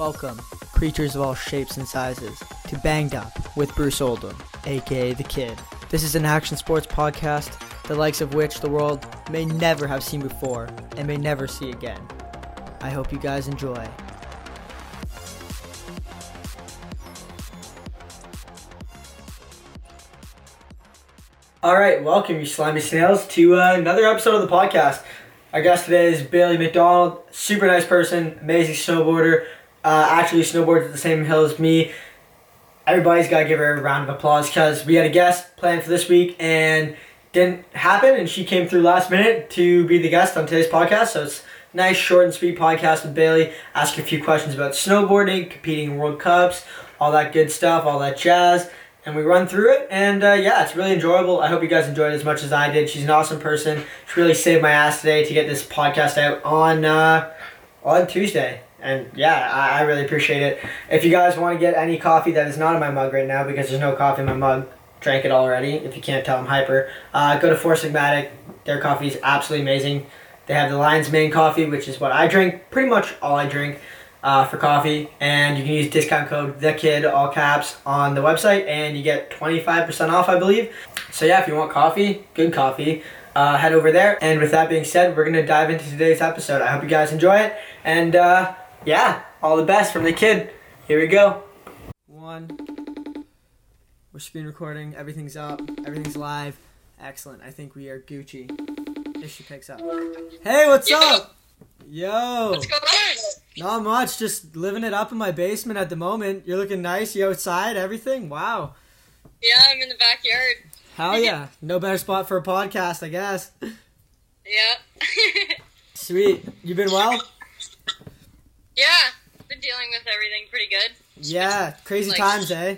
Welcome, creatures of all shapes and sizes, to Banged Up with Bruce Oldham, aka The Kid. This is an action sports podcast, the likes of which the world may never have seen before and may never see again. I hope you guys enjoy. All right, welcome, you slimy snails, to uh, another episode of the podcast. Our guest today is Bailey McDonald, super nice person, amazing snowboarder, uh, actually snowboards at the same hill as me. Everybody's got to give her a round of applause because we had a guest planned for this week and didn't happen, and she came through last minute to be the guest on today's podcast. So it's nice, short and sweet podcast with Bailey. Ask a few questions about snowboarding, competing in World Cups, all that good stuff, all that jazz and we run through it. And uh, yeah, it's really enjoyable. I hope you guys enjoyed it as much as I did. She's an awesome person. She really saved my ass today to get this podcast out on uh, on Tuesday. And yeah, I, I really appreciate it. If you guys want to get any coffee that is not in my mug right now, because there's no coffee in my mug, drank it already. If you can't tell, I'm hyper. Uh, go to Four Sigmatic. Their coffee is absolutely amazing. They have the Lion's Mane coffee, which is what I drink. Pretty much all I drink uh, for coffee, and you can use discount code the kid all caps on the website, and you get twenty five percent off, I believe. So yeah, if you want coffee, good coffee, uh, head over there. And with that being said, we're gonna dive into today's episode. I hope you guys enjoy it, and uh, yeah, all the best from the kid. Here we go. One. We're screen recording. Everything's up. Everything's live. Excellent. I think we are Gucci. If she picks up. Hey, what's Yo. up? Yo. What's going on? Not much, just living it up in my basement at the moment. You're looking nice. You outside, everything. Wow. Yeah, I'm in the backyard. Hell yeah. No better spot for a podcast, I guess. Yeah. Sweet. You been well? yeah, been dealing with everything pretty good. Yeah. Crazy Like- times, eh?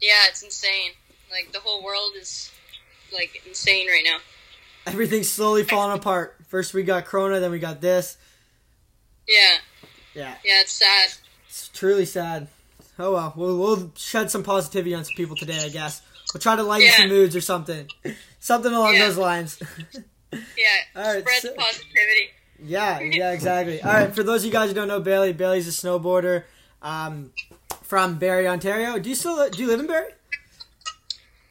Yeah, it's insane. Like the whole world is like insane right now. Everything's slowly falling apart. First we got Corona, then we got this. Yeah, Yeah. yeah, it's sad. It's truly sad. Oh well. We'll, we'll shed some positivity on some people today, I guess. We'll try to lighten Yeah. some moods or something. Something along Yeah. those lines. Yeah, All right, spread so- positivity. Yeah, yeah, exactly. All right, for those of you guys who don't know Bailey, Bailey's a snowboarder um, from Barrie, Ontario. Do you still do you live in Barrie?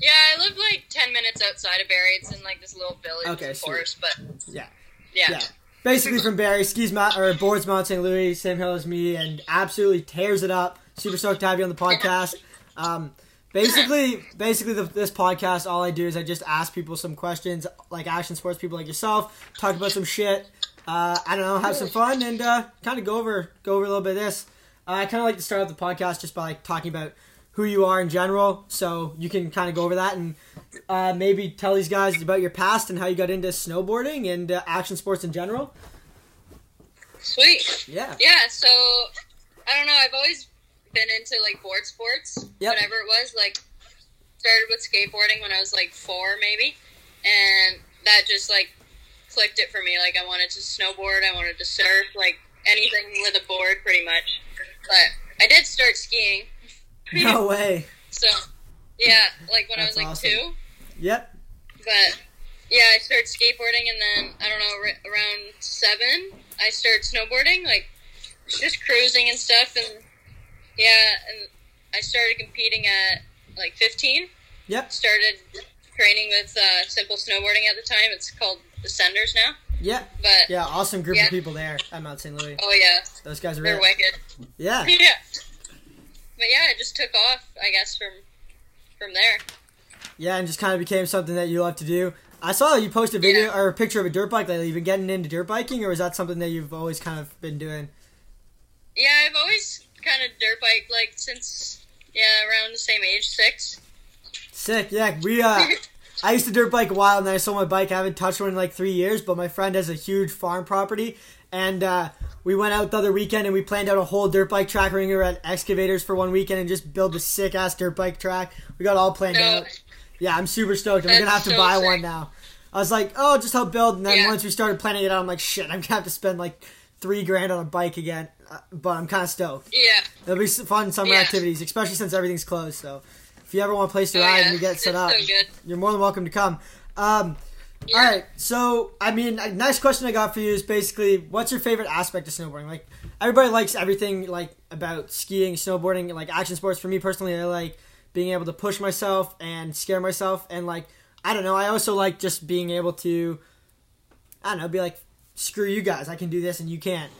Yeah, I live like ten minutes outside of Barrie. It's in like this little village Okay, the sweet. but Yeah, yeah, yeah. Basically from Barrie, skis Mount or boards Mount St. Louis, same hill as me, and absolutely tears it up. Super stoked to have you on the podcast. Um, basically, basically the, this podcast, all I do is I just ask people some questions, like action sports people like yourself, talk about some shit. Uh, I don't know, have some fun, and uh, kind of go over go over a little bit of this. Uh, I kind of like to start off the podcast just by like talking about who you are in general, so you can kind of go over that and uh, maybe tell these guys about your past and how you got into snowboarding and uh, action sports in general. sweet. Yeah. Yeah, so I don't know. I've always been into like board sports. Yep. Whatever it was, like started with skateboarding when I was like four, maybe, and that just like clicked it for me. Like I wanted to snowboard, I wanted to surf, like anything with a board, pretty much. But I did start skiing, No way. so yeah, like when I was like awesome. two. Yep. But yeah, I started skateboarding, and then I don't know, ar- around seven, I started snowboarding, like just cruising and stuff, and yeah, and I started competing at like fifteen. Yep. Started training with uh, Simple Snowboarding at the time. It's called Descenders now, Yep. but Yeah, awesome group Yeah. of people there at Mount St. Louis. oh yeah, Those guys are they're wicked. Yeah. yeah, but yeah, it just took off, I guess, from from there. Yeah, and just kind of became something that you love to do. I saw you post a video Yeah. or a picture of a dirt bike lately. You've been getting into dirt biking, or is that something that you've always kind of been doing? Yeah, I've always kind of dirt bike like since yeah around the same age, six. Sick. Yeah, we uh I used to dirt bike a while and then I sold my bike. I haven't touched one in like three years, but my friend has a huge farm property and uh we went out the other weekend and we planned out a whole dirt bike track. We're gonna rent excavators for one weekend and just build a sick ass dirt bike track. We got all planned No, out. Yeah, I'm super stoked. I'm That's gonna have to so buy sick. one now. I was like, oh, just help build. And then Yeah. once we started planning it out, I'm like, shit, I'm gonna have to spend like three grand on a bike again. Uh, but I'm kind of stoked. yeah. It'll be fun summer Yeah. activities, especially since everything's closed. So you ever want a place to Oh, ride yeah. and we get set up, so you're more than welcome to come. Um, Yeah. All right. So, I mean, a nice question I got for you is basically, what's your favorite aspect of snowboarding? Like, everybody likes everything like about skiing, snowboarding, like action sports. For me personally, I like being able to push myself and scare myself, and like, I don't know. I also like just being able to, I don't know, be like, screw you guys, I can do this and you can't.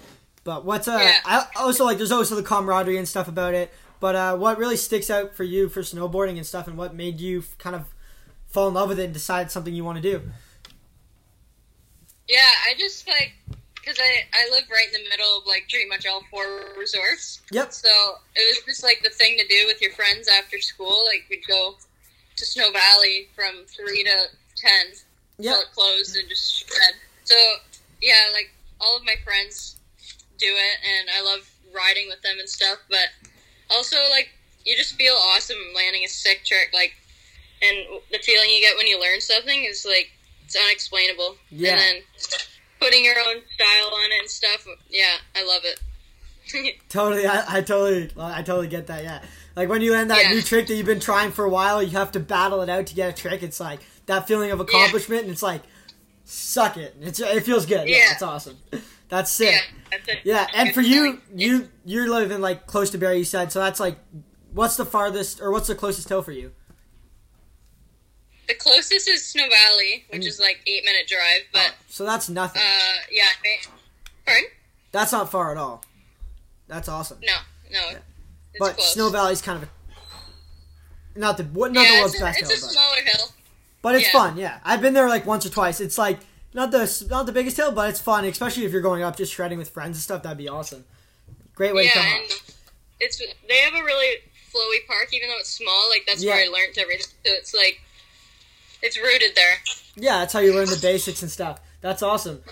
But what's uh, Yeah. I also like, there's also the camaraderie and stuff about it. But uh, what really sticks out for you for snowboarding and stuff, and what made you kind of fall in love with it and decide something you want to do? Yeah, I just like because I I live right in the middle of like pretty much all four resorts. Yep. So it was just like the thing to do with your friends after school. Like we'd go to Snow Valley from three to ten Yeah. till it closed and just shred. So yeah, like all of my friends do it, and I love riding with them and stuff. But also like you just feel awesome landing a sick trick, like, and the feeling you get when you learn something is like it's unexplainable. Yeah. And then putting your own style on it and stuff. Yeah, I love it. Totally, I, I totally, I totally get that. Yeah, like when you land that Yeah. new trick that you've been trying for a while, you have to battle it out to get a trick. It's like that feeling of accomplishment, and it's like, suck it. It's it feels good. Yeah, Yeah. it's awesome. That's sick. Yeah. Yeah, and for you, you you're living like close to Barrie, you said. So that's like, what's the farthest or what's the closest hill for you? The closest is Snow Valley, which And- is like eight minute drive. But So that's nothing. uh, yeah, pardon? that's not far at all. That's awesome. No, no, it's but close. Snow Valley's kind of a, not the what not the yeah, world's it's a, it's hill, a but. smaller hill. But it's Yeah. fun, yeah. I've been there like once or twice. It's like not the not the biggest hill, but it's fun, especially if you're going up just shredding with friends and stuff. That'd be awesome. Great way to yeah, come and up. it's they have a really flowy park, even though it's small. Like that's where I learned everything. So it's like it's rooted there. Yeah, that's how you learn the basics and stuff. That's awesome.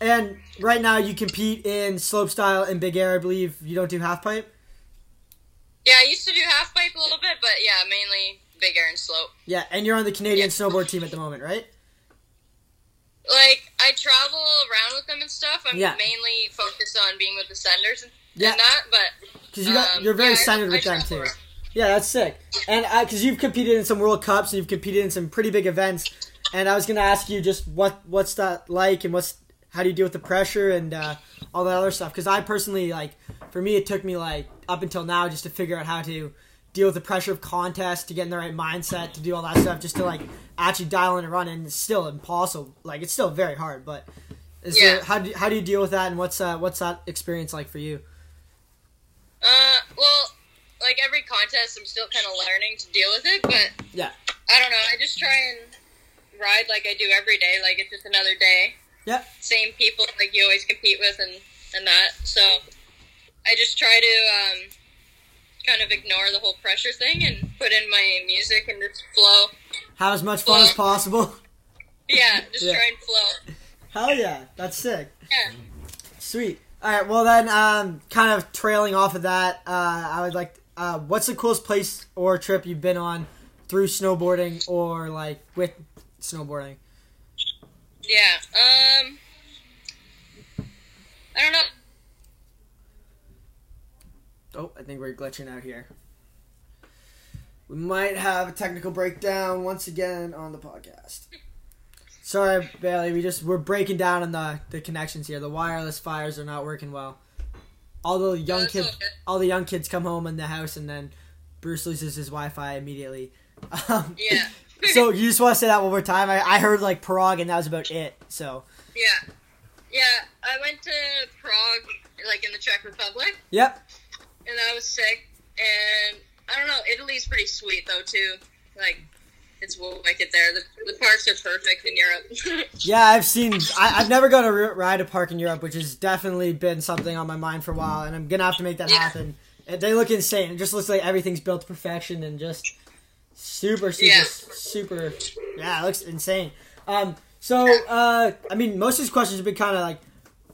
And right now you compete in slopestyle and big air. I believe you don't do half pipe. Yeah, I used to do half pipe a little bit, but yeah, mainly big air and slope. Yeah, and you're on the Canadian Yeah. snowboard team at the moment, right? Like I travel around with them and stuff. I'm Yeah. mainly focused on being with Descenders and, Yeah. and that, but Because you got um, you're very yeah, centered I with them too. around. Yeah, that's sick. And because you've competed in some World Cups and you've competed in some pretty big events, and I was gonna ask you just what what's that like and what's how do you deal with the pressure and uh, all that other stuff? Because I personally like, for me, it took me like up until now just to figure out how to deal with the pressure of contest, to get in the right mindset, to do all that stuff, just to like actually dial in and run. And it's still impossible. Like it's still very hard. But is Yeah. there, how do how do you deal with that? And what's uh, what's that experience like for you? Uh, well, like every contest, I'm still kind of learning to deal with it, but Yeah. I don't know. I just try and ride like I do every day, like it's just another day. Yeah. Same people like you always compete with and and that. So I just try to um, kind of ignore the whole pressure thing and put in my music and just flow. Have as much fun as possible. Yeah, just Yeah. try and flow. Hell yeah, that's sick. Yeah. Sweet. All right. Well, then, um, kind of trailing off of that, uh, I would like. Uh, what's the coolest place or trip you've been on through snowboarding or like with snowboarding? Yeah. Um. I don't know. Oh, I think we're glitching out here. We might have a technical breakdown once again on the podcast. Sorry, Bailey. We just we're breaking down on the the connections here. The wireless fires are not working well. All the young that's kids, okay. all the young kids come home in the house, and then Bruce loses his Wi-Fi immediately. Um, Yeah. so you just want to say that one more time? I, I heard like Prague, and that was about it. So Yeah. Yeah. I went to Prague, like in the Czech Republic, yep, and that was sick. And I don't know, Italy's pretty sweet though too. Like, it's wicked there. The, the parks are perfect in Europe. yeah. I've seen. I, I've never gone to ride a park in Europe, which has definitely been something on my mind for a while, and I'm gonna have to make that Yeah. happen. Uh, They look insane. It just looks like everything's built to perfection and just super, super, Yeah. super. Yeah, it looks insane. Um, so uh, I mean, most of these questions have been kind of like.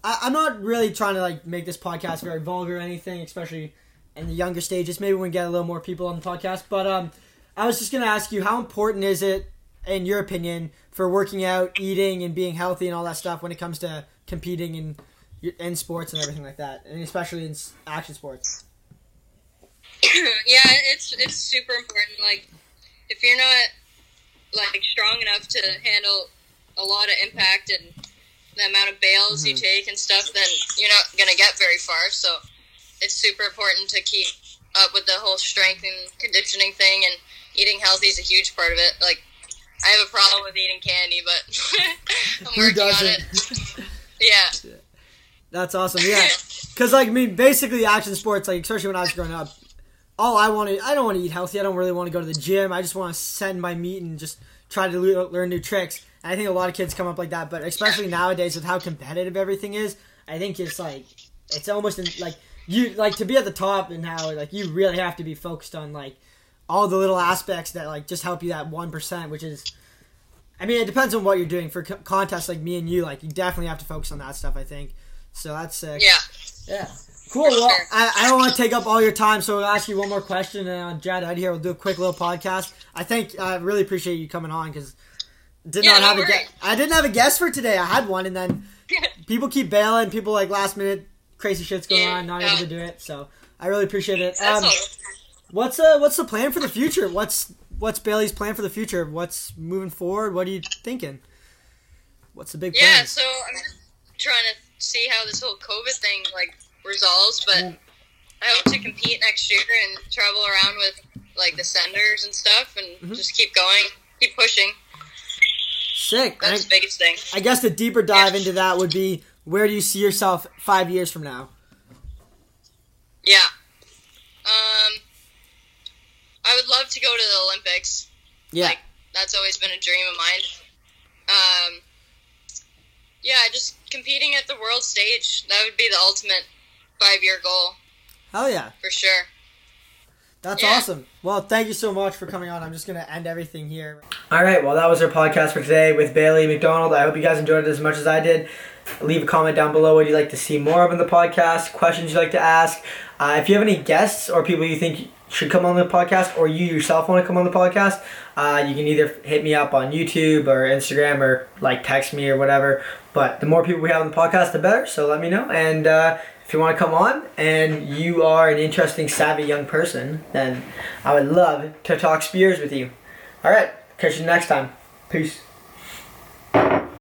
I, I'm not really trying to like make this podcast very vulgar or anything, especially in the younger stages. Maybe we can get a little more people on the podcast. But um, I was just gonna ask you, how important is it, in your opinion, for working out, eating, and being healthy and all that stuff when it comes to competing in in sports and everything like that, and especially in action sports? yeah, it's it's super important. Like, if you're not like strong enough to handle a lot of impact and the amount of bails you take and stuff, then you're not gonna get very far. So it's super important to keep up with the whole strength and conditioning thing, and eating healthy is a huge part of it. Like I have a problem with eating candy, but I'm Who working on doesn't? it. Yeah. That's awesome. Yeah, because like I mean, basically, action sports, like especially when I was growing up, all I want to, I don't want to eat healthy. I don't really want to go to the gym. I just want to send my meat and just try to le- learn new tricks. And I think a lot of kids come up like that, but especially nowadays with how competitive everything is, I think it's like it's almost in, like you like to be at the top and how like you really have to be focused on like all the little aspects that like just help you that one percent, which is. I mean, it depends on what you're doing. For co- contests like me and you, like you definitely have to focus on that stuff. I think. So that's sick. Yeah. Yeah. Cool. Well, sure. I, I don't want to take up all your time, so I'll ask you one more question, and on Jad out here, we'll do a quick little podcast. I think I really appreciate you coming on because did Yeah, not no have a guest. I didn't have a guest for today. I had one, and then people keep bailing. People like last minute crazy shit's going Yeah, on, not yeah. able to do it. So I really appreciate it. Um, what's uh what's the plan for the future? What's what's Bailey's plan for the future? What's moving forward? What are you thinking? What's the big Yeah, so I'm just trying to see how this whole COVID thing like resolves, but Mm. I hope to compete next year and travel around with like Descenders and stuff, and Mm-hmm. just keep going, keep pushing. Sick. I, That's the biggest thing. I guess the deeper dive into that would be where do you see yourself five years from now? Yeah. Um, I would love to go to the Olympics. Yeah. Like that's always been a dream of mine. Um, yeah, just competing at the world stage. That would be the ultimate five-year goal Hell yeah. for sure. That's Yeah. awesome. Well, thank you so much for coming on. I'm just going to end everything here. All right. Well, that was our podcast for today with Bailey McDonald. I hope you guys enjoyed it as much as I did. Leave a comment down below what you'd like to see more of in the podcast, questions you'd like to ask. Uh, if you have any guests or people you think should come on the podcast or you yourself want to come on the podcast, uh, you can either hit me up on YouTube or Instagram or like text me or whatever. But the more people we have on the podcast, the better. So let me know. And uh, if you want to come on and you are an interesting, savvy young person, then I would love to talk spears with you. All right. Catch you next time. Peace.